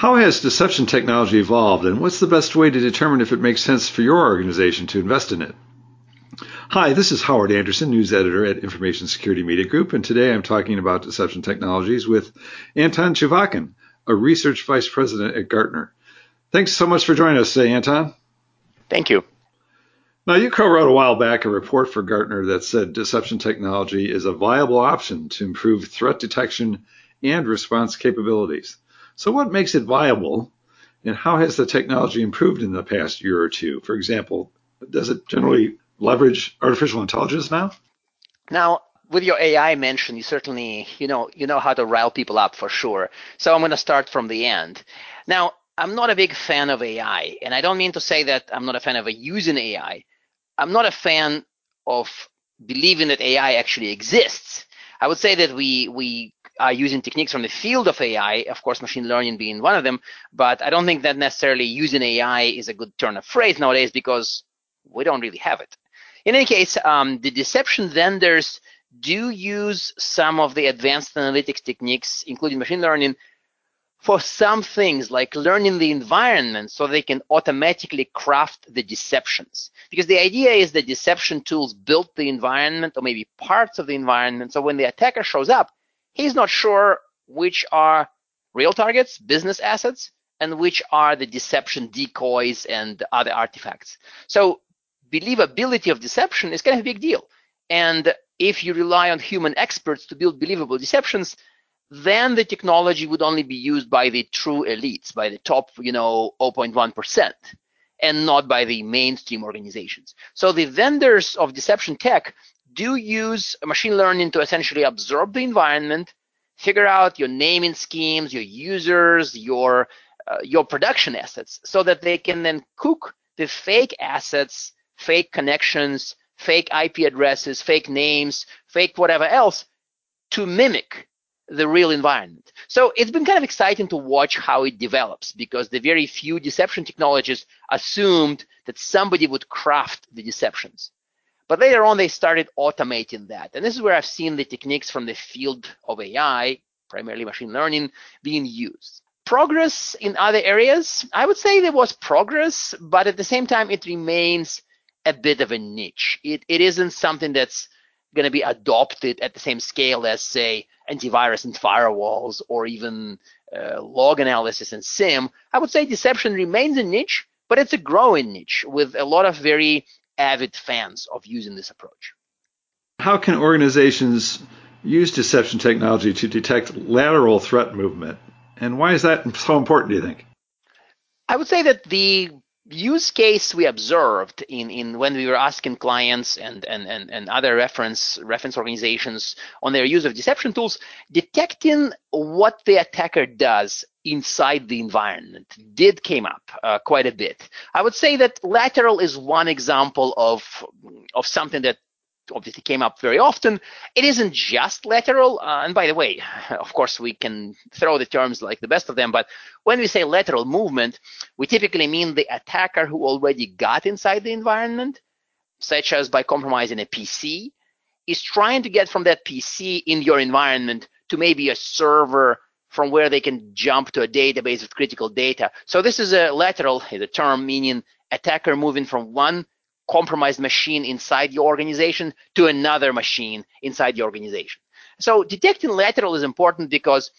How has deception technology evolved, and what's the best way to determine if it makes sense for your organization to invest in it? Hi, this is Howard Anderson, news editor at Information Security Media Group, and today I'm talking about deception technologies with Anton Chuvakin, a research vice president at Gartner. Thanks so much for joining us today, Anton. Thank you. Now, you co wrote a while back a report for Gartner that said deception technology is a viable option to improve threat detection and response capabilities. So, what makes it viable, and how has the technology improved in the past year or two? For example, does it generally leverage artificial intelligence now? Now, with your AI mention, you certainly you know you know how to rile people up for sure. So I'm going to start from the end. Now, I'm not a big fan of AI, and I don't mean to say that I'm not a fan of using AI. I'm not a fan of believing that AI actually exists. I would say that we we are using techniques from the field of AI, of course, machine learning being one of them, but I don't think that necessarily using AI is a good turn of phrase nowadays because we don't really have it. In any case, um, the deception vendors do use some of the advanced analytics techniques, including machine learning, for some things like learning the environment so they can automatically craft the deceptions. Because the idea is that deception tools built the environment or maybe parts of the environment. So when the attacker shows up, he's not sure which are real targets, business assets, and which are the deception decoys and other artifacts. So believability of deception is kind of a big deal. And if you rely on human experts to build believable deceptions, then the technology would only be used by the true elites, by the top, you know, 0.1%, and not by the mainstream organizations. So the vendors of deception tech do use machine learning to essentially absorb the environment, figure out your naming schemes, your users, your uh, your production assets, so that they can then cook the fake assets, fake connections, fake IP addresses, fake names, fake whatever else to mimic the real environment. So it's been kind of exciting to watch how it develops because the very few deception technologies assumed that somebody would craft the deceptions. But later on, they started automating that. And this is where I've seen the techniques from the field of AI, primarily machine learning, being used. Progress in other areas, I would say there was progress, but at the same time, it remains a bit of a niche. It, it isn't something that's going to be adopted at the same scale as, say, antivirus and firewalls or even uh, log analysis and SIEM. I would say deception remains a niche, but it's a growing niche with a lot of very avid fans of using this approach. How can organizations use deception technology to detect lateral threat movement? And why is that so important, do you think? I would say that the use case we observed in, in when we were asking clients and, and, and, and other reference reference organizations on their use of deception tools, detecting what the attacker does inside the environment did came up uh, quite a bit. I would say that lateral is one example of of something that obviously came up very often. It isn't just lateral. Uh, and by the way, of course, we can throw the terms like the best of them. But when we say lateral movement, we typically mean the attacker who already got inside the environment, such as by compromising a PC, is trying to get from that PC in your environment to maybe a server from where they can jump to a database with critical data. So this is a lateral, a term meaning attacker moving from one compromised machine inside your organization to another machine inside the organization. So detecting lateral is important because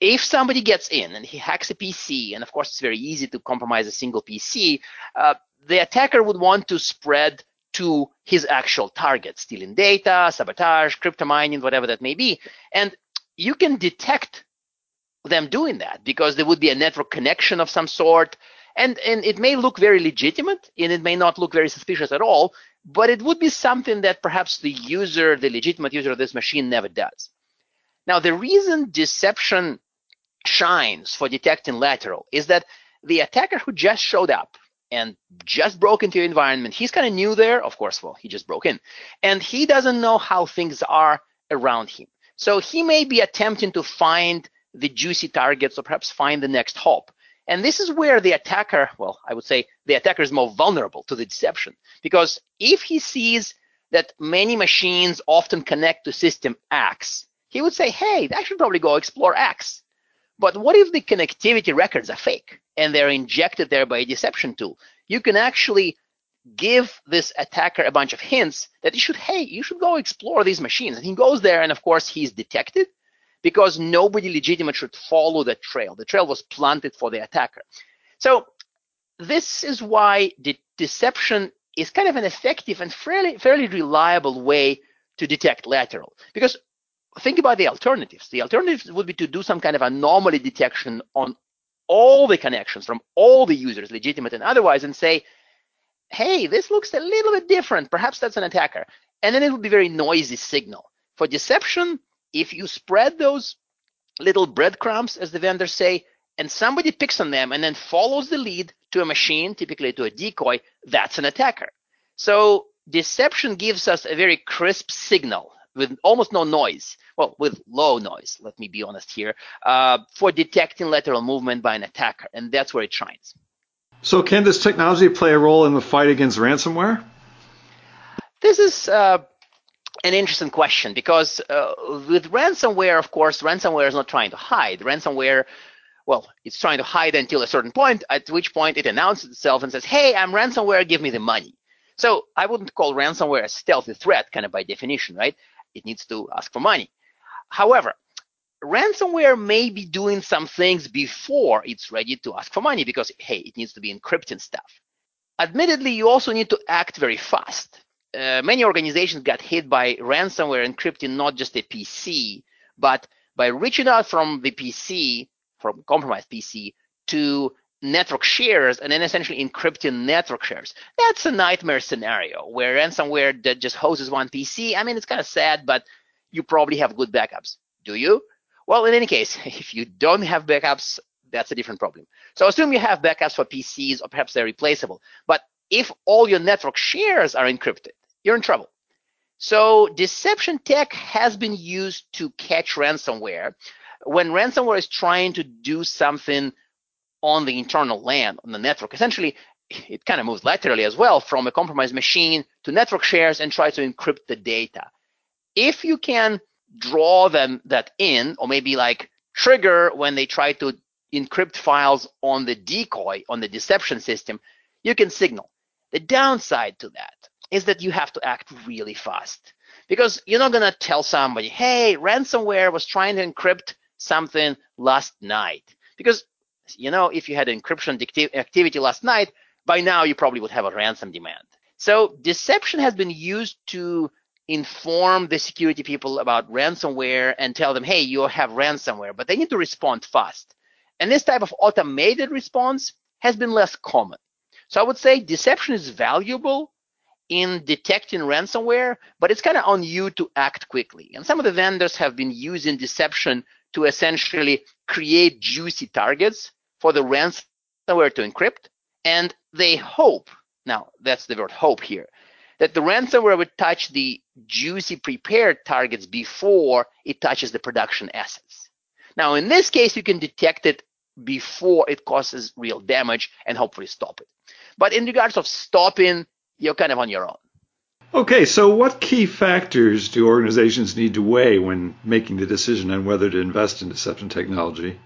if somebody gets in and he hacks a PC, and of course it's very easy to compromise a single PC, uh, the attacker would want to spread to his actual target, stealing data, sabotage, crypto mining, whatever that may be. And you can detect them doing that because there would be a network connection of some sort and and it may look very legitimate and it may not look very suspicious at all but it would be something that perhaps the user the legitimate user of this machine never does. Now the reason deception shines for detecting lateral is that the attacker who just showed up and just broke into your environment he's kind of new there of course well he just broke in and he doesn't know how things are around him. So he may be attempting to find the juicy targets or perhaps find the next hop and this is where the attacker, well, I would say the attacker is more vulnerable to the deception because if he sees that many machines often connect to system X, he would say, hey, I should probably go explore X. But what if the connectivity records are fake and they're injected there by a deception tool? You can actually give this attacker a bunch of hints that he should, hey, you should go explore these machines. And he goes there, and of course, he's detected because nobody legitimate should follow the trail. The trail was planted for the attacker. So this is why the deception is kind of an effective and fairly fairly reliable way to detect lateral. Because think about the alternatives. The alternatives would be to do some kind of anomaly detection on all the connections from all the users, legitimate and otherwise, and say, hey, this looks a little bit different. Perhaps that's an attacker. And then it would be very noisy signal. For deception, if you spread those little breadcrumbs, as the vendors say, and somebody picks on them and then follows the lead to a machine, typically to a decoy, that's an attacker. So deception gives us a very crisp signal with almost no noise, well, with low noise, let me be honest here, uh, for detecting lateral movement by an attacker, and that's where it shines. So can this technology play a role in the fight against ransomware? This is uh, an interesting question because uh, with ransomware, of course, ransomware is not trying to hide. Ransomware, well, it's trying to hide until a certain point, at which point it announces itself and says, hey, I'm ransomware, give me the money. So I wouldn't call ransomware a stealthy threat, kind of by definition, right? It needs to ask for money. However, ransomware may be doing some things before it's ready to ask for money because, hey, it needs to be encrypting stuff. Admittedly, you also need to act very fast. Uh, many organizations got hit by ransomware encrypting not just a PC, but by reaching out from the PC, from compromised PC, to network shares and then essentially encrypting network shares. That's a nightmare scenario where ransomware that just hoses one PC. I mean, it's kind of sad, but you probably have good backups. Do you? Well, in any case, if you don't have backups, that's a different problem. So assume you have backups for PCs or perhaps they're replaceable. But if all your network shares are encrypted, you're in trouble. So deception tech has been used to catch ransomware when ransomware is trying to do something on the internal LAN, on the network. Essentially, it kind of moves laterally as well from a compromised machine to network shares and try to encrypt the data. If you can draw them that in, or maybe like trigger when they try to encrypt files on the decoy, on the deception system, you can signal. The downside to that is that you have to act really fast because you're not going to tell somebody, hey, ransomware was trying to encrypt something last night. Because, you know, if you had encryption activity last night, by now you probably would have a ransom demand. So deception has been used to inform the security people about ransomware and tell them, hey, you have ransomware, but they need to respond fast. And this type of automated response has been less common. So I would say deception is valuable in detecting ransomware, but it's kind of on you to act quickly. And some of the vendors have been using deception to essentially create juicy targets for the ransomware to encrypt. And they hope, now that's the word hope here, that the ransomware would touch the juicy prepared targets before it touches the production assets. Now, in this case, you can detect it before it causes real damage and hopefully stop it. But in regards of stopping, you're kind of on your own. Okay, so what key factors do organizations need to weigh when making the decision on whether to invest in deception technology?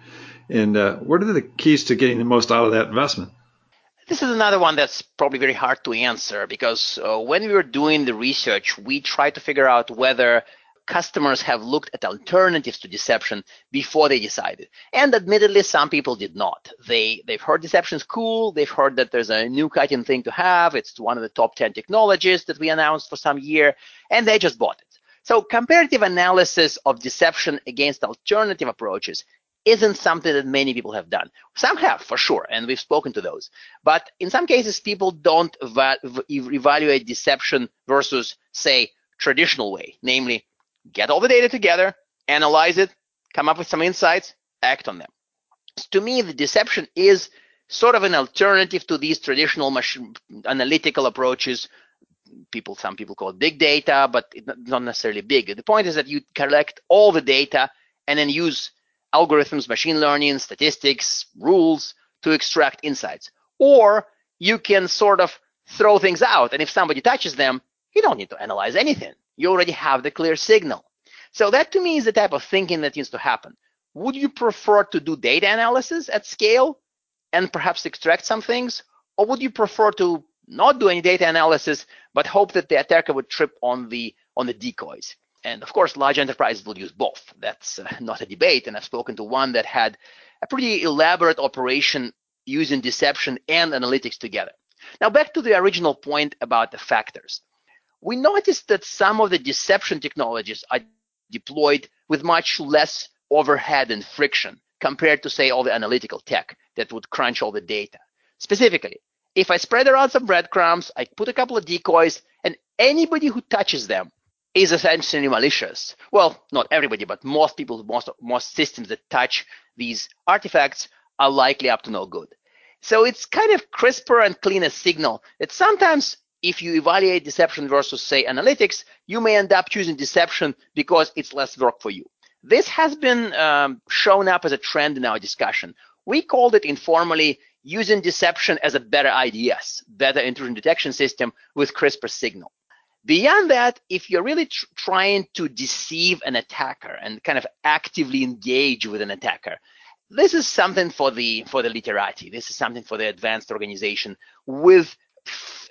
And uh, what are the keys to getting the most out of that investment? This is another one that's probably very hard to answer because uh, when we were doing the research, we tried to figure out whether customers have looked at alternatives to deception before they decided. And admittedly, some people did not. They they've heard deception is cool. They've heard that there's a new cutting thing to have. It's one of the top 10 technologies that we announced for some year, and they just bought it. So comparative analysis of deception against alternative approaches isn't something that many people have done. Some have, for sure, and we've spoken to those. But in some cases, people don't evaluate deception versus, say, traditional way, namely get all the data together, analyze it, come up with some insights, act on them. To me, the deception is sort of an alternative to these traditional machine analytical approaches. People, some people call it big data, but it's not necessarily big. The point is that you collect all the data and then use algorithms, machine learning, statistics, rules to extract insights. Or you can sort of throw things out, and if somebody touches them, you don't need to analyze anything. You already have the clear signal. So that to me is the type of thinking that needs to happen. would you prefer to do data analysis at scale and perhaps extract some things? Or would you prefer to not do any data analysis, but hope that the attacker would trip on the on the decoys? And of course, large enterprises will use both. That's uh, not a debate. And I've spoken to one that had a pretty elaborate operation using deception and analytics together. Now, back to the original point about the factors. We noticed that some of the deception technologies are deployed with much less overhead and friction compared to, say, all the analytical tech that would crunch all the data. Specifically, if I spread around some breadcrumbs, I put a couple of decoys, and anybody who touches them is essentially malicious. Well, not everybody, but most people, most most systems that touch these artifacts are likely up to no good. So it's kind of crisper and cleaner signal that sometimes if you evaluate deception versus say analytics, you may end up choosing deception because it's less work for you. This has been um, shown up as a trend in our discussion. We called it informally using deception as a better IDS, better intrusion detection system with crisper signal. Beyond that, if you're really tr trying to deceive an attacker and kind of actively engage with an attacker, this is something for the for the literati. This is something for the advanced organization with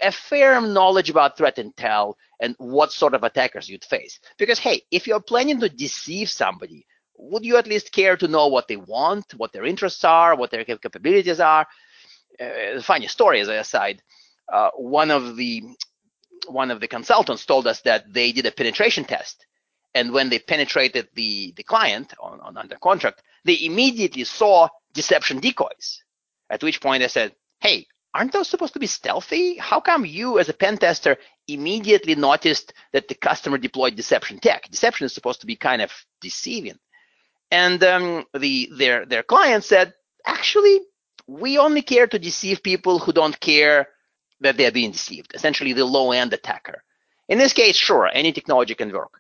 a fair knowledge about threat intel and what sort of attackers you'd face. Because, hey, if you're planning to deceive somebody, would you at least care to know what they want, what their interests are, what their capabilities are? Uh, funny story as an aside. Uh, one of the one of the consultants told us that they did a penetration test, and when they penetrated the the client on, on under contract, they immediately saw deception decoys. At which point I said, "Hey, aren't those supposed to be stealthy? How come you, as a pen tester, immediately noticed that the customer deployed deception tech? Deception is supposed to be kind of deceiving. And um, the their their client said, actually, we only care to deceive people who don't care that they're being deceived. Essentially, the low end attacker. In this case, sure, any technology can work.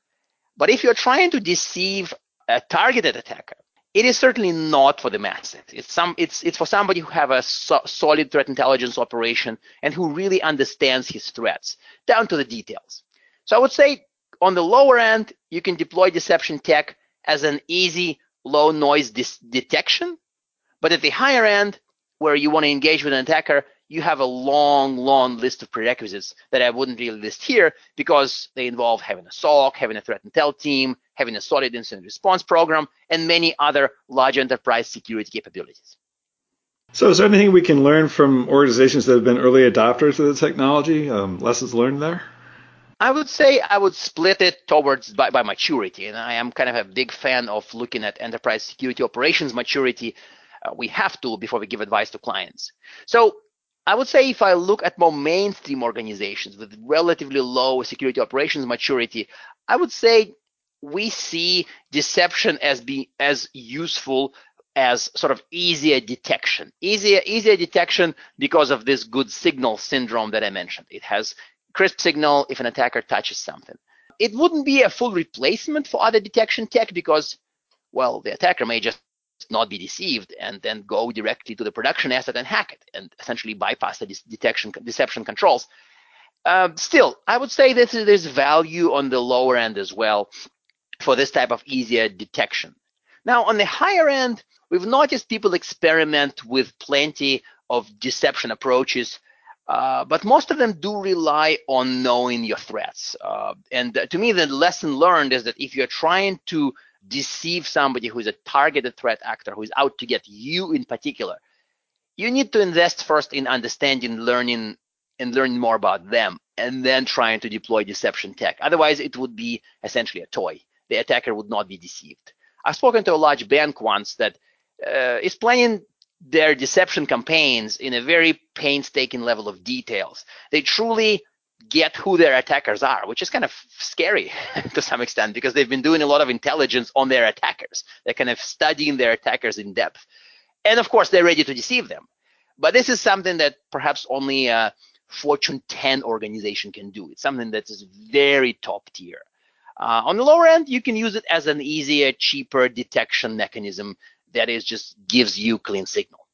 But if you're trying to deceive a targeted attacker, it is certainly not for the masses. It's some it's it's for somebody who have a so solid threat intelligence operation and who really understands his threats down to the details. So I would say on the lower end, you can deploy deception tech as an easy low noise detection. But at the higher end, where you want to engage with an attacker, you have a long, long list of prerequisites that I wouldn't really list here because they involve having a SOC, having a threat intel team, having a solid incident response program, and many other large enterprise security capabilities. So, is there anything we can learn from organizations that have been early adopters of the technology? Um, lessons learned there? I would say I would split it towards by, by maturity, and I am kind of a big fan of looking at enterprise security operations maturity. Uh, we have to before we give advice to clients. So I would say if I look at more mainstream organizations with relatively low security operations maturity, I would say we see deception as being as useful as sort of easier detection. Easier, easier detection because of this good signal syndrome that I mentioned. It has crisp signal if an attacker touches something. It wouldn't be a full replacement for other detection tech because, well, the attacker may just not be deceived and then go directly to the production asset and hack it and essentially bypass the detection deception controls. Uh, still, I would say that there's value on the lower end as well for this type of easier detection. Now, on the higher end, we've noticed people experiment with plenty of deception approaches, uh, but most of them do rely on knowing your threats. Uh, and to me, the lesson learned is that if you're trying to deceive somebody who is a targeted threat actor who is out to get you in particular, you need to invest first in understanding, learning, and learning more about them, and then trying to deploy deception tech. Otherwise, it would be essentially a toy. The attacker would not be deceived. I've spoken to a large bank once that uh, is planning their deception campaigns in a very painstaking level of details. They truly get who their attackers are, which is kind of scary to some extent because they've been doing a lot of intelligence on their attackers. They're kind of studying their attackers in depth. And of course, they're ready to deceive them. But this is something that perhaps only a Fortune 10 organization can do. It's something that is very top tier. Uh, on the lower end, you can use it as an easier, cheaper detection mechanism that is just gives you clean signal.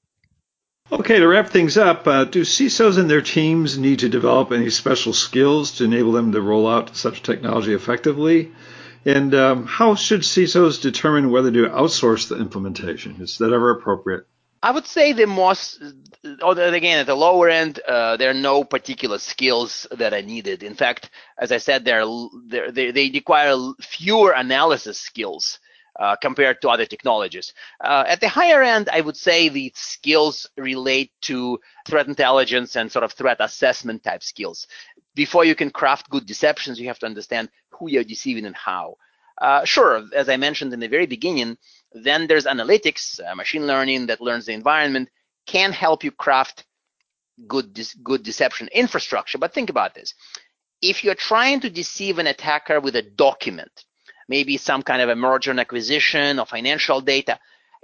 Okay, to wrap things up, uh, do CISOs and their teams need to develop any special skills to enable them to roll out such technology effectively? And um, how should CISOs determine whether to outsource the implementation? Is that ever appropriate? I would say the most, again, at the lower end, uh, there are no particular skills that are needed. In fact, as I said, they're, they're, they require fewer analysis skills uh, compared to other technologies. Uh, at the higher end, I would say the skills relate to threat intelligence and sort of threat assessment type skills. Before you can craft good deceptions, you have to understand who you're deceiving and how. Uh, sure, as I mentioned in the very beginning, then there's analytics, uh, machine learning that learns the environment, can help you craft good, good deception infrastructure. But think about this. If you're trying to deceive an attacker with a document, maybe some kind of a merger and acquisition or financial data,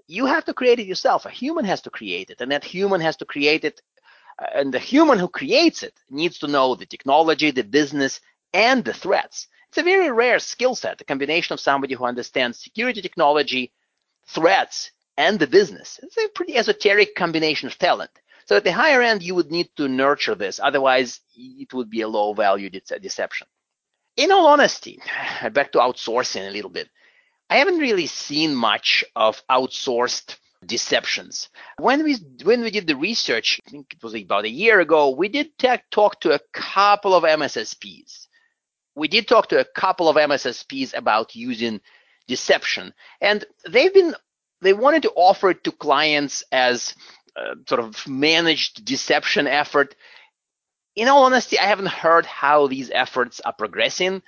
you have to create it yourself. A human has to create it, and that human has to create it. Uh, and the human who creates it needs to know the technology, the business, and the threats. It's a very rare skill set, the combination of somebody who understands security technology, threats, and the business. It's a pretty esoteric combination of talent. So at the higher end, you would need to nurture this. Otherwise, it would be a low value de- deception. In all honesty, back to outsourcing a little bit. I haven't really seen much of outsourced deceptions. When we when we did the research, I think it was about a year ago, we did talk to a couple of MSSPs. We did talk to a couple of MSSPs about using deception. And they've been they wanted to offer it to clients as sort of managed deception effort. In all honesty, I haven't heard how these efforts are progressing.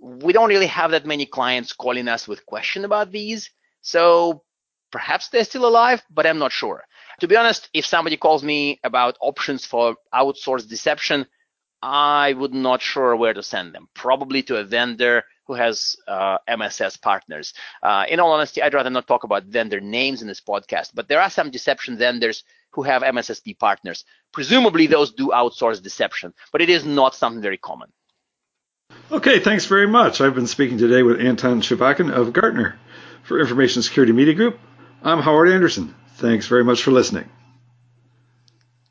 We don't really have that many clients calling us with question about these. So perhaps they're still alive, but I'm not sure. To be honest, if somebody calls me about options for outsourced deception, I would not sure where to send them. Probably to a vendor who has uh, MSS partners. Uh, in all honesty, I'd rather not talk about vendor names in this podcast, but there are some deception vendors who have MSSP partners. Presumably, those do outsource deception, but it is not something very common. Okay, thanks very much. I've been speaking today with Anton Chuvakin of Gartner. For Information Security Media Group, I'm Howard Anderson. Thanks very much for listening.